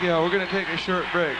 Thank. We're going to take a short break.